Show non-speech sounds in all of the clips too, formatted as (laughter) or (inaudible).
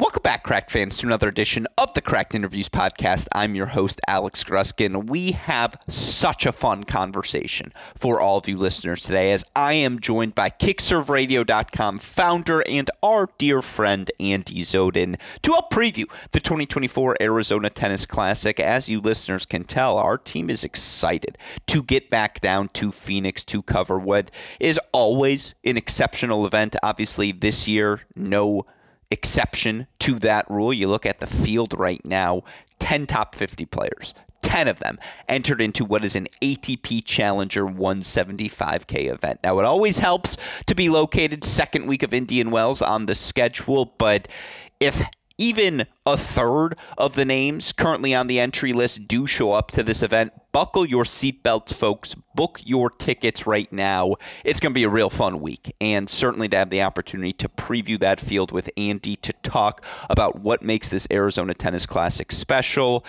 Welcome back, Cracked fans, to another edition of the Cracked Interviews podcast. I'm your host, Alex Gruskin. We have such a fun conversation for all of you listeners today as I am joined by KickServeRadio.com founder and our dear friend, Andy Zodin, to help preview the 2024 Arizona Tennis Classic. As you listeners can tell, our team is excited to get back down to Phoenix to cover what is always an exceptional event. Obviously, this year, no exception to that rule. You look at the field right now 10 top 50 players. 10 of them entered into what is an ATP Challenger 175K event. Now, it always helps to be located second week of Indian Wells on the schedule, but if even a third of the names currently on the entry list do show up to this event. Buckle your seatbelts, folks. Book your tickets right now. It's going to be a real fun week, and certainly to have the opportunity to preview that field with Andy to talk about what makes this Arizona Tennis Classic special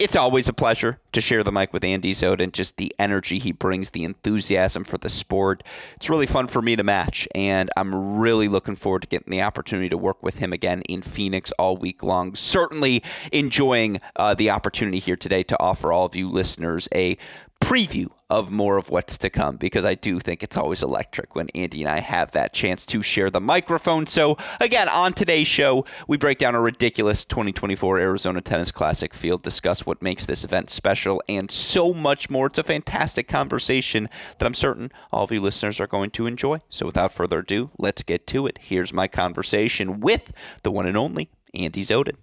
it's always a pleasure to share the mic with Andy Zodin, just the energy he brings, the enthusiasm for the sport. It's really fun for me to match, and I'm really looking forward to getting the opportunity to work with him again in Phoenix all week long. Certainly enjoying uh, the opportunity here today to offer all of you listeners a preview of more of what's to come because I do think it's always electric when Andy and I have that chance to share the microphone. So, again, on today's show, we break down a ridiculous 2024 Arizona Tennis Classic field, discuss what makes this event special, and so much more. It's a fantastic conversation that I'm certain all of you listeners are going to enjoy. So, without further ado, let's get to it. Here's my conversation with the one and only Andy Zodin.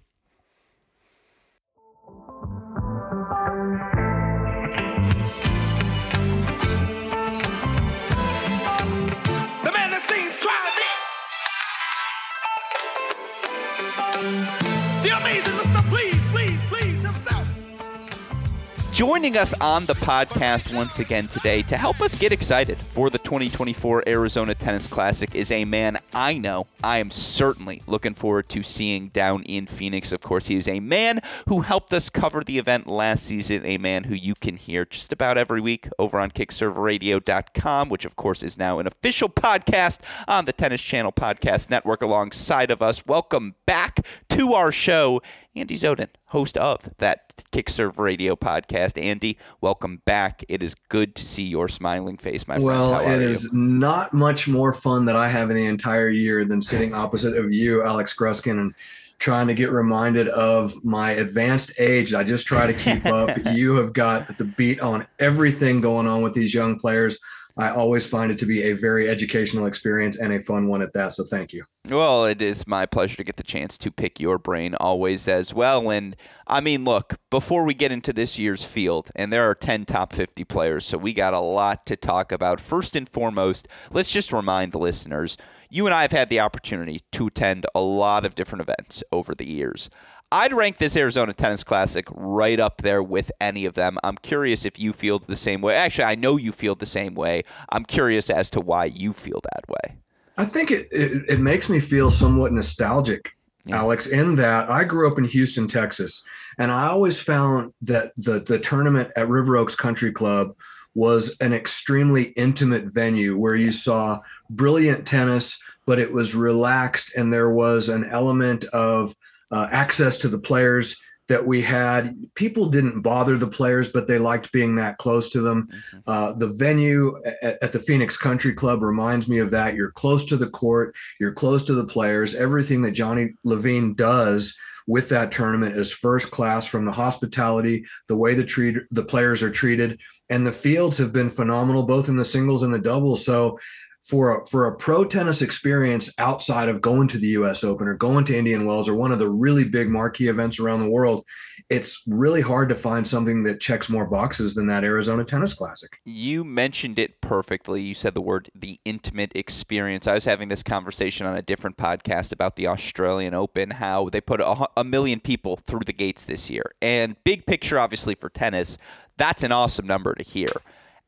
Joining us on the podcast once again today to help us get excited for the 2024 Arizona Tennis Classic is a man I know I am certainly looking forward to seeing down in Phoenix. Of course, he is a man who helped us cover the event last season, a man who you can hear just about every week over on kickserveradio.com, which of course is now an official podcast on the Tennis Channel Podcast Network alongside of us. Welcome back to our show, Andy Zodin, host of that Kickserve Radio podcast. Andy, welcome back. It is good to see your smiling face, my friend. Well, it is you? not much more fun that I have in the entire year than sitting opposite of you, Alex Gruskin, and trying to get reminded of my advanced age. I just try to keep (laughs) up. you have got the beat on everything going on with these young players. I always find it to be a very educational experience and a fun one at that. So thank you. Well, it is my pleasure to get the chance to pick your brain always as well. And I mean, look, before we get into this year's field, and there are 10 top 50 players, so we got a lot to talk about. First and foremost, let's just remind the listeners you and I have had the opportunity to attend a lot of different events over the years. I'd rank this Arizona Tennis Classic right up there with any of them. I'm curious if you feel the same way. Actually, I know you feel the same way. I'm curious as to why you feel that way. I think it, it, it makes me feel somewhat nostalgic, yeah. Alex, in that I grew up in Houston, Texas, and I always found that the the tournament at River Oaks Country Club was an extremely intimate venue where you saw brilliant tennis, but it was relaxed and there was an element of uh, access to the players that we had. People didn't bother the players, but they liked being that close to them. Mm-hmm. Uh, the venue at, at, the Phoenix Country Club reminds me of that. You're close to the court, you're close to the players. Everything that Johnny Levine does with that tournament is first class from the hospitality, the way the treat the players are treated, and the fields have been phenomenal both in the singles and the doubles. So for a, for a pro tennis experience outside of going to the U.S. Open or going to Indian Wells or one of the really big marquee events around the world, it's really hard to find something that checks more boxes than that Arizona Tennis Classic. You mentioned it perfectly. You said the word the intimate experience. I was having this conversation on a different podcast about the Australian Open, how they put a, a million people through the gates this year. And big picture, obviously, for tennis, that's an awesome number to hear.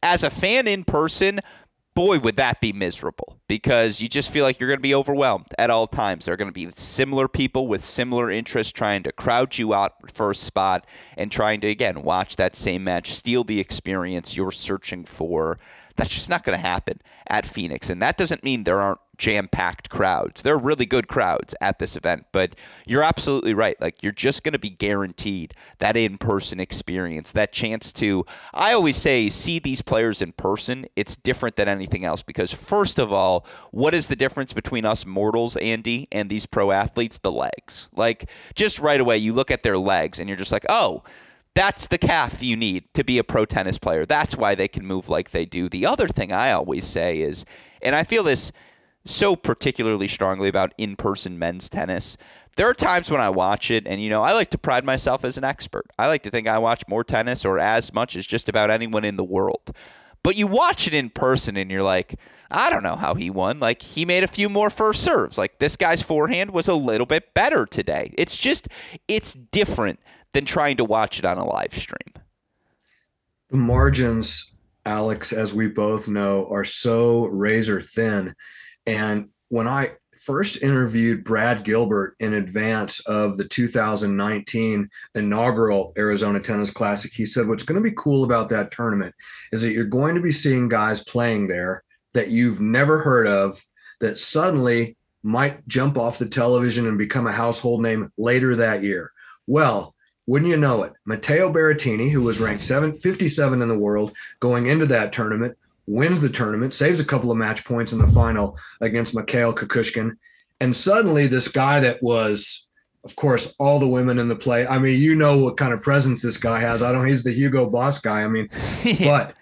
As a fan in person, boy, would that be miserable because you just feel like you're going to be overwhelmed at all times. There are going to be similar people with similar interests trying to crowd you out for a spot and trying to, again, watch that same match, steal the experience you're searching for. That's just not going to happen at Phoenix. And that doesn't mean there aren't jam packed crowds. They're really good crowds at this event, but you're absolutely right. Like, you're just going to be guaranteed that in person experience, that chance to, I always say, see these players in person. It's different than anything else because, first of all, what is the difference between us mortals, Andy, and these pro athletes? The legs. Like, just right away, you look at their legs and you're just like, oh, that's the calf you need to be a pro tennis player. That's why they can move like they do. The other thing I always say is, and I feel this so particularly strongly about in person men's tennis. There are times when I watch it, and you know, I like to pride myself as an expert. I like to think I watch more tennis or as much as just about anyone in the world. But you watch it in person and you're like, I don't know how he won. Like, he made a few more first serves. Like, this guy's forehand was a little bit better today. It's just, it's different than trying to watch it on a live stream. The margins, Alex, as we both know, are so razor thin and when I first interviewed Brad Gilbert in advance of the 2019 inaugural Arizona Tennis Classic, he said, What's going to be cool about that tournament is that you're going to be seeing guys playing there that you've never heard of that suddenly might jump off the television and become a household name later that year. Well, wouldn't you know it? Matteo Berrettini, who was ranked 57 in the world going into that tournament, wins the tournament, saves a couple of match points in the final against Mikhail Kukushkin. And suddenly, this guy that was, of course, all the women in the play. I mean, you know what kind of presence this guy has. I don't, he's the Hugo Boss guy. I mean, (laughs) but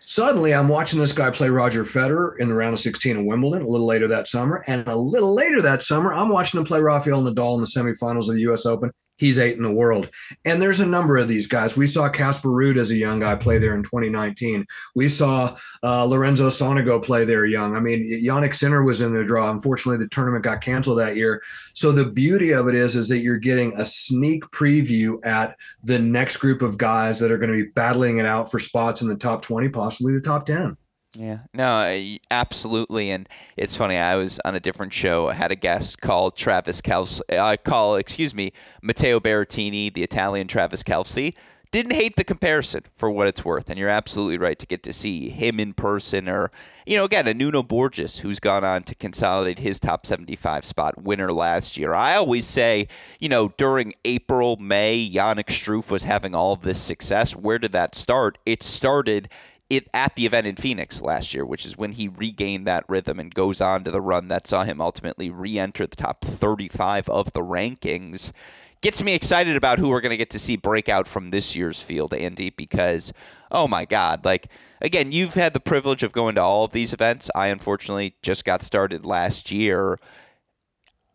suddenly I'm watching this guy play Roger Federer in the round of 16 in Wimbledon a little later that summer. And a little later that summer, I'm watching him play Rafael Nadal in the semifinals of the US Open he's eight in the world. And there's a number of these guys. We saw Casper Ruud as a young guy play there in 2019. We saw uh, Lorenzo Sonego play there young. I mean, Jannik Sinner was in the draw. Unfortunately, the tournament got canceled that year. So the beauty of it is, is that you're getting a sneak preview at the next group of guys that are going to be battling it out for spots in the top 20, possibly the top 10. Yeah, no, absolutely. And it's funny. I was on a different show. I had a guest called Travis Kelce. I uh, call, excuse me, Matteo Berrettini, the Italian Travis Kelce. Didn't hate the comparison for what it's worth. And you're absolutely right to get to see him in person or, you know, again, a Nuno Borges who's gone on to consolidate his top 75 spot winner last year. I always say, you know, during April, May, Yannick Struff was having all of this success. Where did that start? It started it at the event in Phoenix last year, which is when he regained that rhythm and goes on to the run that saw him ultimately re-enter the top 35 of the rankings. Gets me excited about who we're going to get to see break out from this year's field, Andy, because oh my God, like again, you've had the privilege of going to all of these events. I unfortunately just got started last year.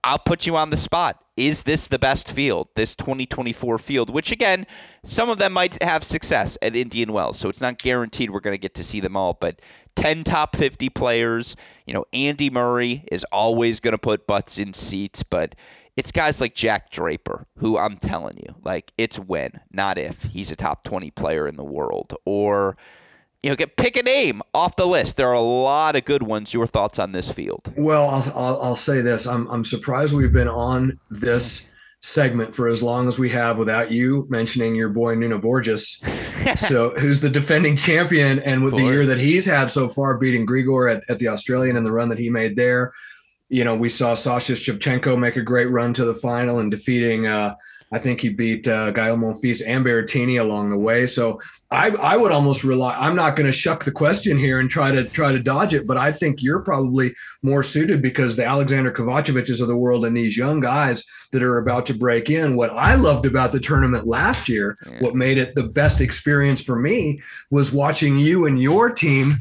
I'll put you on the spot. Is this the best field, this 2024 field? Which, again, some of them might have success at Indian Wells, so it's not guaranteed we're going to get to see them all. But 10 top 50 players, you know, Andy Murray is always going to put butts in seats, but it's guys like Jack Draper, who I'm telling you, like, it's when, not if, he's a top 20 player in the world. Or you know, get pick a name off the list. There are a lot of good ones. Your thoughts on this field? Well, I'll, I'll, I'll say this: I'm I'm surprised we've been on this segment for as long as we have without you mentioning your boy Nuno Borges. (laughs) so who's the defending champion and with the year that he's had so far beating Grigor at, at the Australian and the run that he made there. You know, we saw Sasha Shevchenko make a great run to the final and defeating uh, I think he beat uh, Gael Monfils and Berrettini along the way. So I, I would almost rely. I'm not going to shuck the question here and try to try to dodge it, but I think you're probably more suited because the Alexander Kovacevic's of the world and these young guys that are about to break in. What I loved about the tournament last year, what made it the best experience for me, was watching you and your team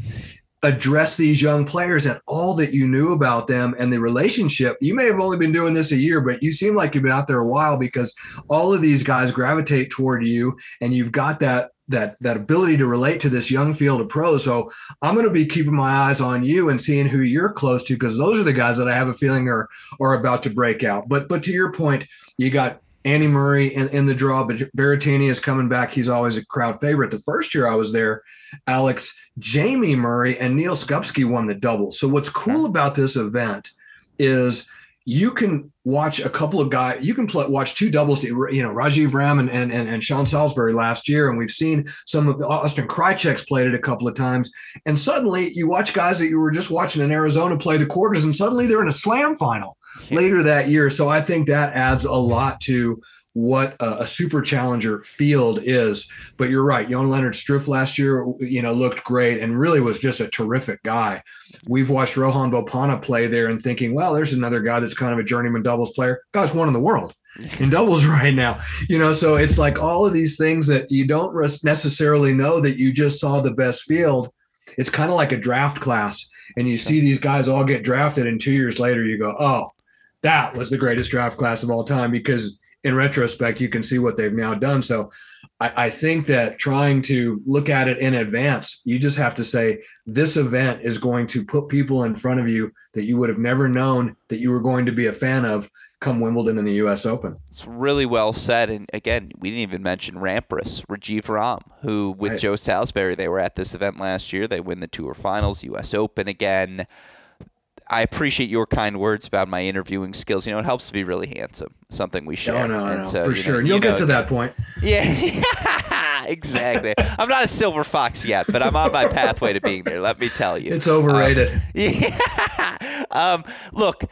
address these young players and all that you knew about them and the relationship. You may have only been doing this a year, but you seem like you've been out there a while because all of these guys gravitate toward you and you've got that that that ability to relate to this young field of pros. So I'm going to be keeping my eyes on you and seeing who you're close to because those are the guys that I have a feeling are are about to break out. But but to your point, you got Andy Murray in, in the draw, but Berrettini is coming back. He's always a crowd favorite. The first year I was there, Alex, Jamie Murray and Neal Skupski won the double. So what's cool about this event is you can watch a couple of guys. You can play, watch two doubles. You know, Rajiv Ram and, and and and Sean Salisbury last year, and we've seen some of the Austin Krajicek's played it a couple of times. And suddenly, you watch guys that you were just watching in Arizona play the quarters, and suddenly they're in a slam final later that year. So I think that adds a lot to what a, a, super challenger field is. But you're right. Jan-Lennard Struff last year, you know, looked great and really was just a terrific guy. We've watched Rohan Bopanna play there and thinking, well, there's another guy that's kind of a journeyman doubles player. Guy's one in the world in (laughs) doubles (laughs) right now. You know, so it's like all of these things that you don't necessarily know that you just saw the best field. It's kind of like a draft class. And you see these guys all get drafted, and two years later, you go, oh, that was the greatest draft class of all time because in retrospect, you can see what they've now done. So I, I, think that trying to look at it in advance, you just have to say, this event is going to put people in front of you that you would have never known that you were going to be a fan of come Wimbledon and the U.S. Open. It's really well said. And again, we didn't even mention Rampras, Rajiv Ram, who with right. Joe Salisbury, they were at this event last year. They win the Tour Finals, U.S. Open again. I appreciate your kind words about my interviewing skills. You know, it helps to be really handsome. Something we share. No, no, no, so, for sure. Know, and you'll you get to that point. Yeah, (laughs) exactly. I'm not a silver fox yet, but I'm on my pathway to being there. Let me tell you, it's overrated. Um, (laughs) yeah. Um, look,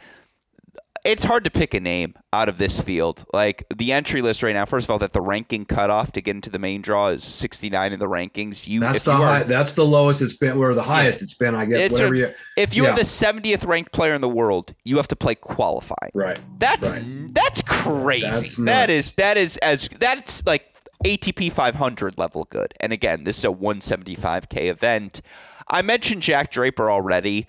it's hard to pick a name out of this field. Like the entry list right now, first of all, that the ranking cutoff to get into the main draw is 69 in the rankings. You that's the you high, are, that's the lowest it's been, or the highest yeah, it's been, I guess. It's whatever a, you, if you're yeah. the 70th ranked player in the world, you have to play qualifying. Right. That's right. that's crazy. That's that is that is as that's like ATP 500 level good. And again, this is a 175k event. I mentioned Jack Draper already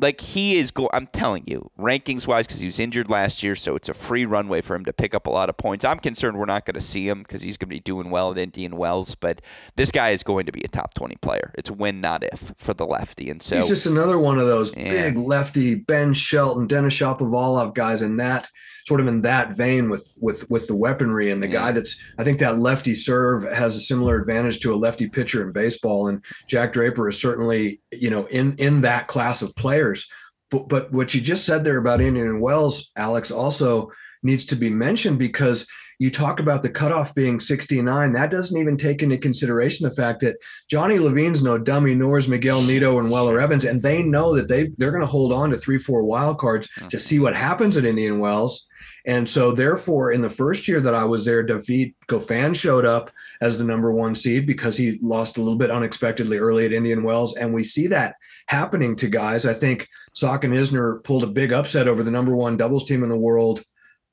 like he is go I'm telling you, rankings wise cuz he was injured last year, so it's a free runway for him to pick up a lot of points. I'm concerned we're not going to see him cuz he's going to be doing well at Indian Wells, but this guy is going to be a top 20 player. It's win not if for the lefty. And so He's just another one of those yeah. big lefty Ben Shelton, Denis Shapovalov guys in that sort of in that vein with with with the weaponry and the guy that's I think that lefty serve has a similar advantage to a lefty pitcher in baseball. And Jack Draper is certainly you know in in that class of players. But but what you just said there about Indian Wells Alex also needs to be mentioned because you talk about the cutoff being 69. That doesn't even take into consideration the fact that Johnny Levine's no dummy, nor is Miguel Nito and Weller Evans, and they know that they they're going to hold on to three, four wild cards to see what happens at Indian Wells. And so, therefore, in the first year that I was there, David Goffin showed up as the number one seed because he lost a little bit unexpectedly early at Indian Wells. And we see that happening to guys. I think Sock and Isner pulled a big upset over the number one doubles team in the world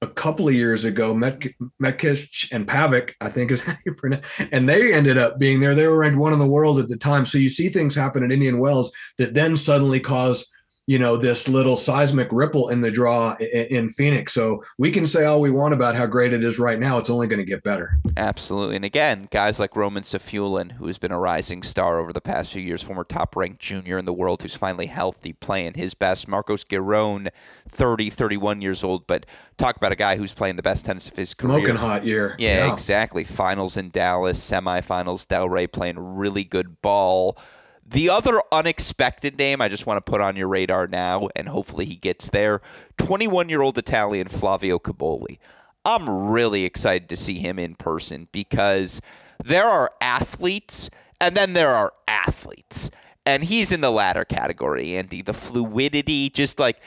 a couple of years ago, Mekhic and Pavic, I think is (laughs) how you pronounce and they ended up being there. They were ranked one in the world at the time. So you see things happen at Indian Wells that then suddenly cause you know this little seismic ripple in the draw in, Phoenix. So we can say all we want about how great it is right now. It's only going to get better. Absolutely. And again, guys like Roman Safiullin, who has been a rising star over the past few years, former top-ranked junior in the world, who's finally healthy, playing his best. Marcos Giron, 30, 31 years old, but talk about a guy who's playing the best tennis of his career. Smoking hot year. Yeah, yeah. exactly. Finals in Dallas, semifinals. Delray playing really good ball. The other unexpected name I just want to put on your radar now, and hopefully he gets there 21 year old Italian Flavio Cobolli. I'm really excited to see him in person because there are athletes and then there are athletes. And he's in the latter category, Andy. The fluidity, just like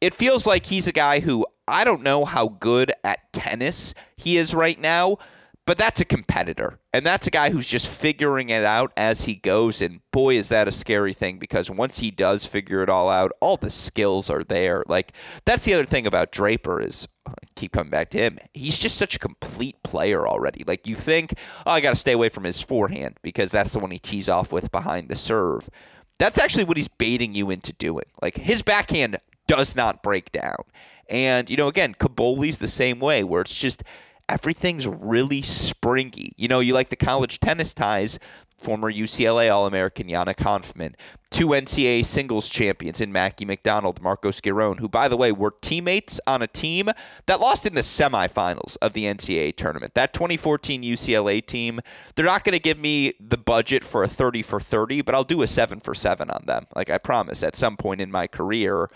it feels like he's a guy who I don't know how good at tennis he is right now, but that's a competitor. And that's a guy who's just figuring it out as he goes. And boy, is that a scary thing because once he does figure it all out, all the skills are there. Like, that's the other thing about Draper is I keep coming back to him. He's just such a complete player already. Like, you think, oh, I got to stay away from his forehand because that's the one he tees off with behind the serve. that's actually what he's baiting you into doing. Like his backhand does not break down. And, you know, again, Cobolli's the same way, where it's just everything's really springy. You know, you like the college tennis ties, former UCLA All American Yana Hanfmann, two NCAA singles champions in Mackie McDonald, Marcos Giron, who, by the way, were teammates on a team that lost in the semifinals of the NCAA tournament. That 2014 UCLA team, they're not going to give me the budget for a 30 for 30, but I'll do a 7 for 7 on them. Like I promise at some point in my career.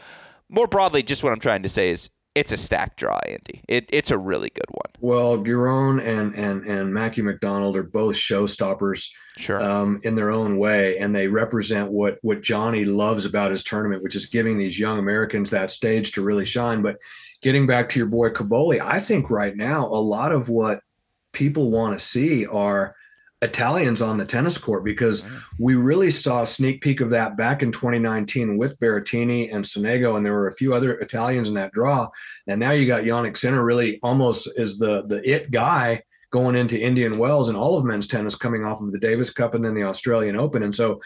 More broadly, just what I'm trying to say is it's a stack draw, Andy. It, it's a really good one. Well, Giron and and and Mackie McDonald are both showstoppers, sure, um, in their own way, and they represent what what Johnny loves about his tournament, which is giving these young Americans that stage to really shine. But getting back to your boy Cobolli, I think right now a lot of what people want to see are Italians on the tennis court because we really saw a sneak peek of that back in 2019 with Berrettini and Sonego, and there were a few other Italians in that draw. And now you got Jannik Sinner really almost is the the it guy going into Indian Wells and all of men's tennis coming off of the Davis Cup and then the Australian Open. And so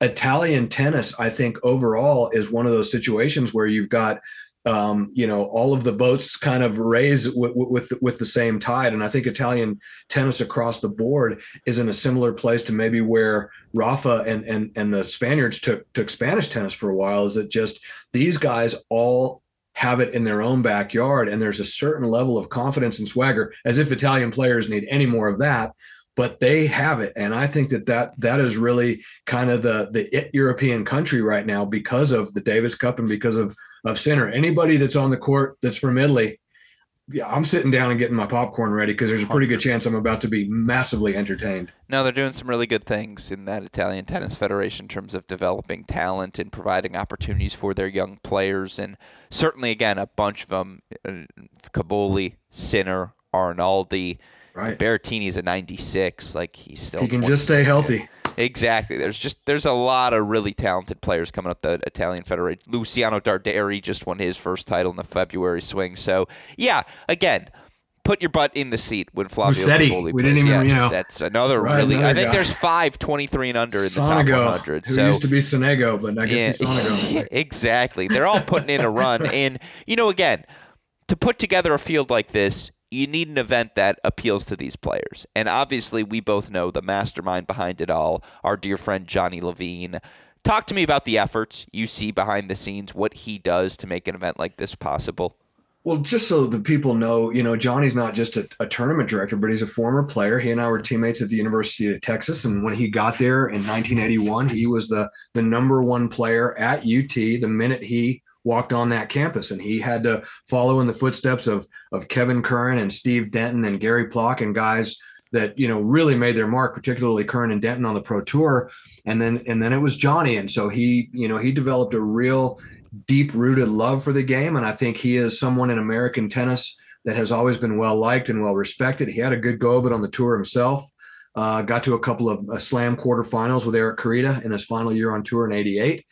Italian tennis, I think overall is one of those situations where you've got um, you know, all of the boats kind of raise with, with with the same tide. And I think Italian tennis across the board is in a similar place to maybe where Rafa and and and the Spaniards took took Spanish tennis for a while. Is that just these guys all have it in their own backyard, and there's a certain level of confidence and swagger, as if Italian players need any more of that but they have it and i think that that that is really kind of the the it european country right now because of the davis cup and because of of Sinner. Anybody that's on the court that's from Italy, yeah, I'm sitting down and getting my popcorn ready because there's a pretty good chance I'm about to be massively entertained. No, they're doing some really good things in that Italian Tennis Federation in terms of developing talent and providing opportunities for their young players. And certainly, again, a bunch of them uh, Cobolli, Sinner, Arnaldi. Right. Berrettini's a 96. Like, he's still. He can just stay healthy. Exactly. There's just there's a lot of really talented players coming up the Italian Federation. Luciano Darderi just won his first title in the February swing. So yeah, again, put your butt in the seat when Flavio Musetti. We plays. didn't even, yeah, you know. That's another right, really. Another I think guy. there's five 23 and under in Sonego, the top 100. Who so, used to be Sonego, but I guess yeah, he's Sonego. (laughs) exactly. They're all putting in a run, (laughs) and you know, again, to put together a field like this, you need an event that appeals to these players. And obviously, we both know the mastermind behind it all, our dear friend Johnny Levine. Talk to me about the efforts you see behind the scenes, what he does to make an event like this possible. Well, just so the people know, you know, Johnny's not just a, a, tournament director, but he's a former player. He and I were teammates at the University of Texas, and when he got there in 1981, he was the the number one player at UT. The minute he walked on that campus and he had to follow in the footsteps of of Kevin Curren and Steve Denton and Gary Plock and guys that you know really made their mark particularly Curren and Denton on the pro tour. And then and then it was Johnny. And so he you know he developed a real deep rooted love for the game. And I think he is someone in American tennis that has always been well liked and well respected. He had a good go of it on the tour himself uh, got to a couple of uh, slam quarterfinals with Eric Korita in his final year on tour in 88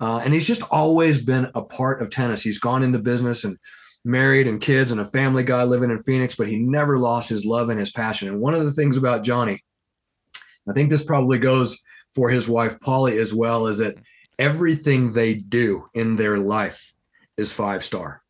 uh, and he's just always been a part of tennis. He's gone into business and married and kids and a family guy living in Phoenix, but he never lost his love and his passion. And one of the things about Johnny, I think this probably goes for his wife Polly as well, is that everything they do in their life is five star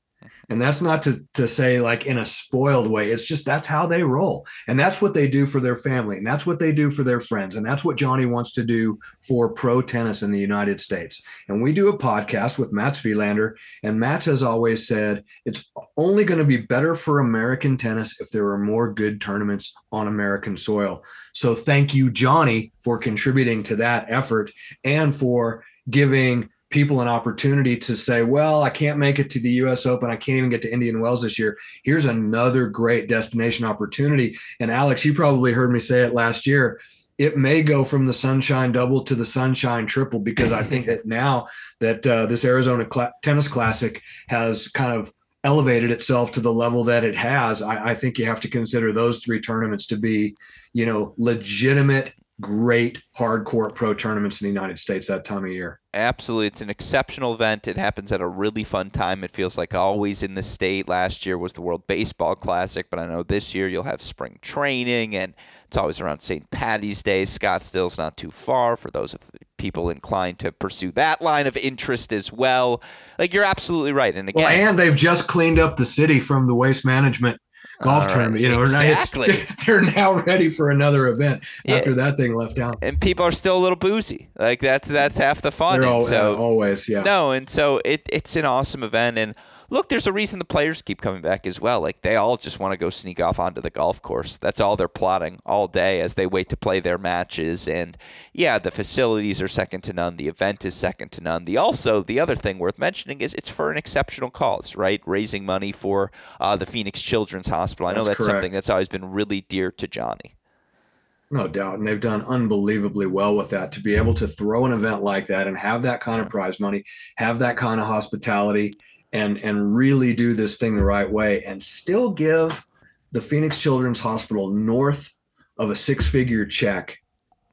and that's not to to say like in a spoiled way. It's just that's how they roll. And that's what they do for their family. And that's what they do for their friends. And that's what johnny wants to do for pro tennis in the united states. And we do a podcast with mats wilander. And mats has always said it's only going to be better for american tennis if there are more good tournaments on american soil. So thank you johnny for contributing to that effort and for giving people an opportunity to say, well, I can't make it to the US Open. I can't even get to Indian Wells this year. Here's another great destination opportunity. And Alex, you probably heard me say it last year. It may go from the sunshine double to the sunshine triple because I think that now that uh, this Arizona Cl- Tennis Classic has kind of elevated itself to the level that it has, I, I think you have to consider those three tournaments to be, you know, legitimate great hardcore pro tournaments in the United States that time of year. Absolutely. It's an exceptional event. It happens at a really fun time. It feels like always in the state. Last year was the World Baseball Classic, but I know this year you'll have spring training and it's always around St. Patty's Day. Scottsdale's not too far for those of people inclined to pursue that line of interest as well. Like you're absolutely right. And again, well, and they've just cleaned up the city from the waste management golf right, tournament. You know, exactly. (laughs) they're now ready for another event yeah. after that thing left out. And people are still a little boozy. Like that's that's half the fun. All, so uh, always, yeah. No, and so it it's an awesome event and look, there's a reason the players keep coming back as well. Like they all just want to go sneak off onto the golf course. That's all they're plotting all day as they wait to play their matches. And yeah, the facilities are second to none. The event is second to none. The also the other thing worth mentioning is it's for an exceptional cause, right? Raising money for uh, the Phoenix Children's Hospital. I know that's, that's something that's always been really dear to Johnny. No doubt. And they've done unbelievably well with that to be able to throw an event like that and have that kind of prize money, have that kind of hospitality, and and really do this thing the right way and still give the Phoenix Children's Hospital north of a six-figure check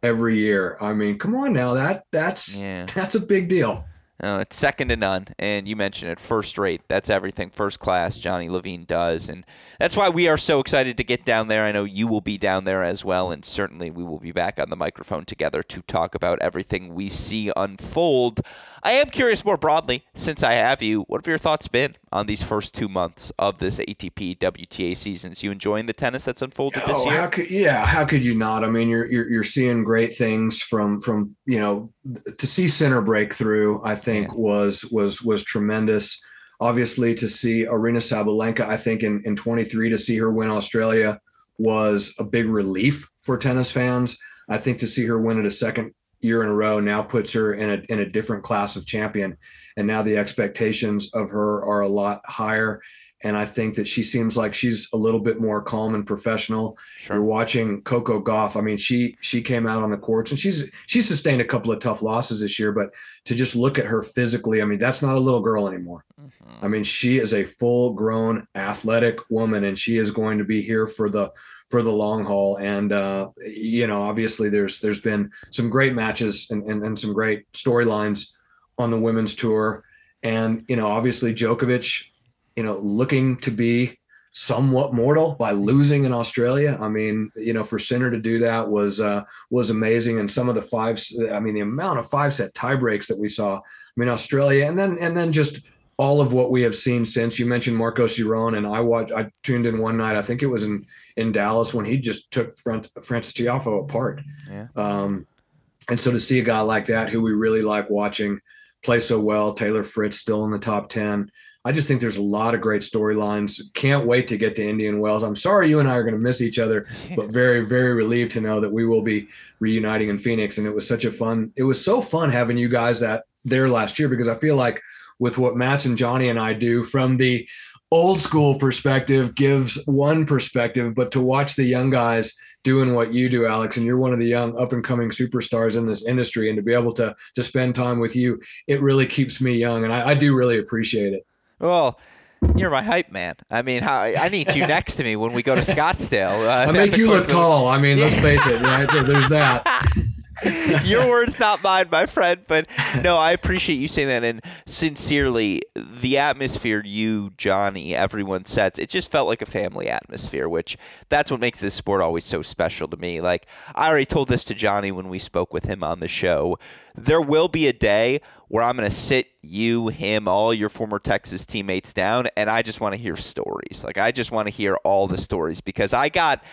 every year. I mean, come on now, that that's yeah. that's a big deal. Uh, it's second to none, and you mentioned it, first rate. That's everything, first class. Johnny Levine does, and that's why we are so excited to get down there. I know you will be down there as well, and certainly we will be back on the microphone together to talk about everything we see unfold. I am curious more broadly, since I have you, what have your thoughts been on these first two months of this ATP WTA seasons? You enjoying the tennis that's unfolded this oh, year? How could, yeah, how could you not? I mean, you're, you're you're seeing great things from from you know to see Sinner breakthrough. I think yeah. was was was tremendous. Obviously, to see Aryna Sabalenka, I think in in 23 to see her win Australia was a big relief for tennis fans. I think to see her win it a second year in a row now puts her in a in a different class of champion and now the expectations of her are a lot higher and I think that she seems like she's a little bit more calm and professional. Sure. You're watching Coco Gauff. I mean, she she came out on the courts and she's she's sustained a couple of tough losses this year, but to just look at her physically, I mean, that's not a little girl anymore. Mm-hmm. I mean, she is a full grown athletic woman, and she is going to be here for the for the long haul. And uh, you know, obviously, there's there's been some great matches and, and, and some great storylines on the women's tour. And you know, obviously, Djokovic, you know, looking to be somewhat mortal by losing in Australia. I mean, you know, for Sinner to do that was uh, was amazing. And some of the five, I mean, the amount of five set tie breaks that we saw. I mean, Australia, and then and then just all of what we have seen since. You mentioned Marcos Giron, and I watched. I tuned in one night. I think it was in in Dallas when he just took front, Francis Tiafoe apart. Yeah. Um, and so to see a guy like that, who we really like watching, play so well, Taylor Fritz still in the top ten. I just think there's a lot of great storylines. Can't wait to get to Indian Wells. I'm sorry you and I are going to miss each other, (laughs) but very, very relieved to know that we will be reuniting in Phoenix. And it was such a fun. It was so fun having you guys that there last year because I feel like with what Matt and Johnny and I do from the old school perspective gives one perspective, but to watch the young guys doing what you do, Alex, and you're one of the young up and coming superstars in this industry, and to be able to to spend time with you, it really keeps me young, and I, I do really appreciate it. Well. You're my hype man. I mean, how, I need you (laughs) next to me when we go to Scottsdale. Uh, I make (laughs) you look tall. I mean, let's face it, right? There's that. (laughs) (laughs) Your words, not mine, my friend. But no, I appreciate you saying that. And sincerely, the atmosphere you, Johnny, everyone sets, it just felt like a family atmosphere, which that's what makes this sport always so special to me. Like, I already told this to Johnny when we spoke with him on the show. There will be a day where I'm going to sit you, him, all your former Texas teammates down, and I just want to hear stories. Like, I just want to hear all the stories because I got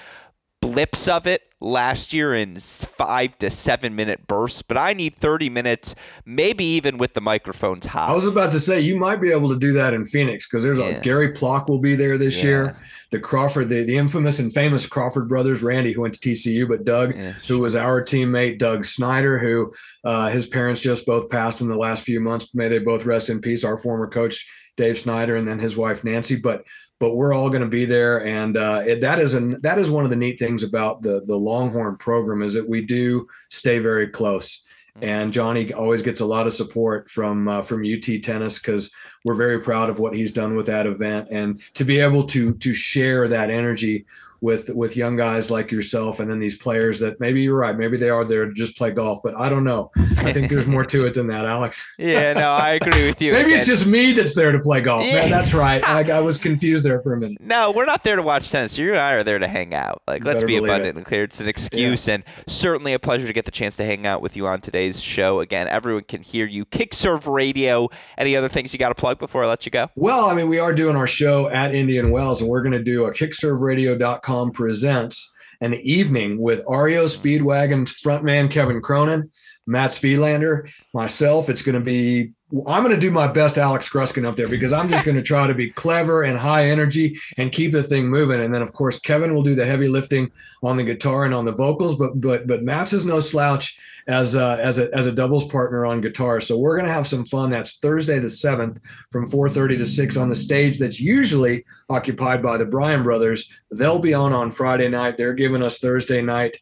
blips of it last year in five to seven minute bursts, but I need 30 minutes, maybe even with the microphones hot. I was about to say you might be able to do that in Phoenix because there's yeah. a Gary Plock will be there this yeah. year. The Crawford, the, the infamous and famous Crawford brothers, Randy, who went to TCU, but Doug, yeah, who was our teammate, Doug Snyder, who uh, his parents just both passed in the last few months. May they both rest in peace. Our former coach, Dave Snyder, and then his wife, Nancy. But but we're all going to be there, and uh, it, that is an that is one of the neat things about the the Longhorn program is that we do stay very close. Mm-hmm. And Johnny always gets a lot of support from uh, from UT Tennis because we're very proud of what he's done with that event, and to be able to to share that energy with with young guys like yourself and then these players that maybe you're right maybe they are there to just play golf but i don't know. I think there's more to it than that alex. (laughs) Yeah no i agree with you maybe again. it's just me that's there to play golf. Yeah. Man, that's right. I, I, was (laughs) confused there for a minute. No we're not there to watch tennis. You and i are there to hang out. Like let's be abundant and clear. It's an excuse yeah. and certainly a pleasure to get the chance to hang out with you on today's show. Again everyone can hear you. Kickserve radio. Any other things you got to plug before i let you go? Well i mean we are doing our show at indian wells and we're going to do a kickserveradio.com presents an evening with REO Speedwagon frontman Kevin Cronin, Matt Speedlander, myself. It's going to be I'm going to do my best Alex Gruskin up there because I'm just going to try to be clever and high energy and keep the thing moving. And then of course Kevin will do the heavy lifting on the guitar and on the vocals, but but but Matt's is no slouch as a, as a as a doubles partner on guitar. So we're going to have some fun. That's Thursday the 7th from 4:30 to 6 on the stage that's usually occupied by the Bryan brothers. They'll be on on Friday night. They're giving us Thursday night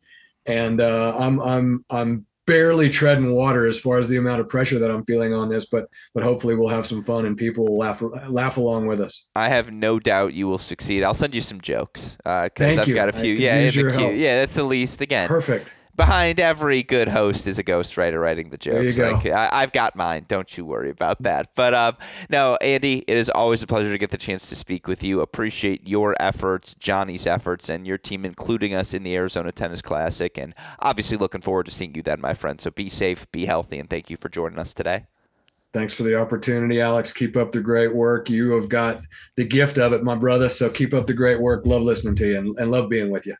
and uh, I'm I'm I'm barely treading water as far as the amount of pressure that I'm feeling on this, but but hopefully we'll have some fun and people will laugh laugh along with us. I have no doubt you will succeed. I'll send you some jokes because uh, I've you. got a few. Yeah, yeah, that's the least. Again, perfect behind every good host is a ghostwriter writing the jokes. There you go. Like, I, have got mine. Don't you worry about that. But um, no, Andy, it is always a pleasure to get the chance to speak with you. Appreciate your efforts, Johnny's efforts, and your team including us in the Arizona Tennis Classic. And obviously, looking forward to seeing you then, my friend. So be safe, be healthy, and thank you for joining us today. Thanks for the opportunity, Alex. Keep up the great work. You have got the gift of it, my brother. So keep up the great work. Love listening to you and, and love being with you.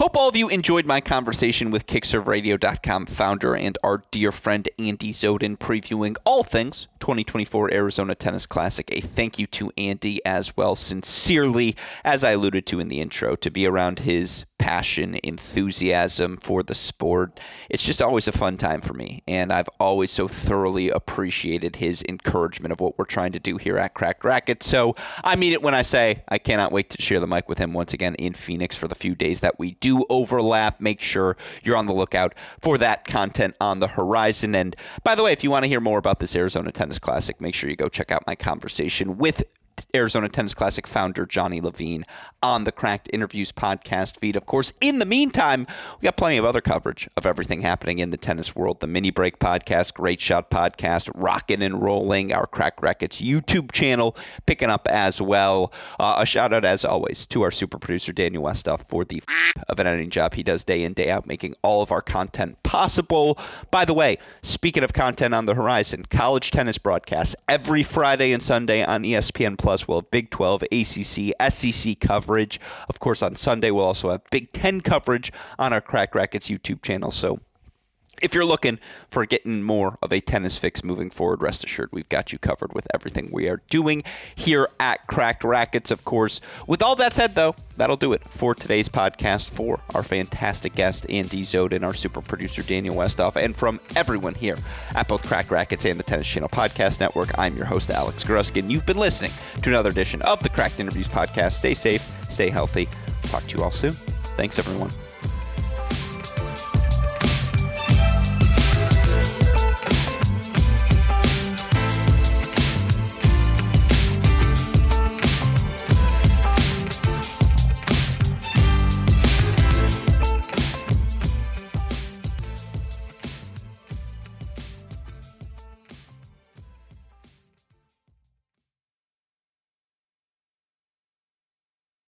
Hope all of you enjoyed my conversation with KickServeRadio.com founder and our dear friend Andy Zodin, previewing all things 2024 Arizona Tennis Classic. A thank you to Andy as well, sincerely, as I alluded to in the intro, to be around his passion, enthusiasm for the sport. It's just always a fun time for me, and I've always so thoroughly appreciated his encouragement of what we're trying to do here at Cracked Racquet. So I mean it when I say I cannot wait to share the mic with him once again in Phoenix for the few days that we do overlap. Make sure you're on the lookout for that content on the horizon. And by the way, if you want to hear more about this Arizona Tennis Classic, make sure you go check out my conversation with Arizona Tennis Classic founder Johnny Levine on the Cracked Interviews podcast feed. Of course, in the meantime, we got plenty of other coverage of everything happening in the tennis world. The Mini Break podcast, Great Shot podcast, Rocking and Rolling, our Cracked Racquets YouTube channel picking up as well. Uh, a shout out, as always, to our super producer Daniel Westoff for the of an editing job he does day in, day out, making all of our content possible. By the way, speaking of content on the horizon, college tennis broadcasts every Friday and Sunday on ESPN Plus. We'll have Big 12, ACC, SEC coverage. Of course, on Sunday, we'll also have Big 10 coverage on our Crack Racquets YouTube channel. So if you're looking for getting more of a tennis fix moving forward, rest assured we've got you covered with everything we are doing here at Cracked Racquets, of course. With all that said, though, that'll do it for today's podcast for our fantastic guest, Andy Zodin, our super producer, Daniel Westoff, and from everyone here at both Cracked Racquets and the Tennis Channel Podcast Network. I'm your host, Alex Gruskin. You've been listening to another edition of the Cracked Interviews Podcast. Stay safe, stay healthy. Talk to you all soon. Thanks, everyone.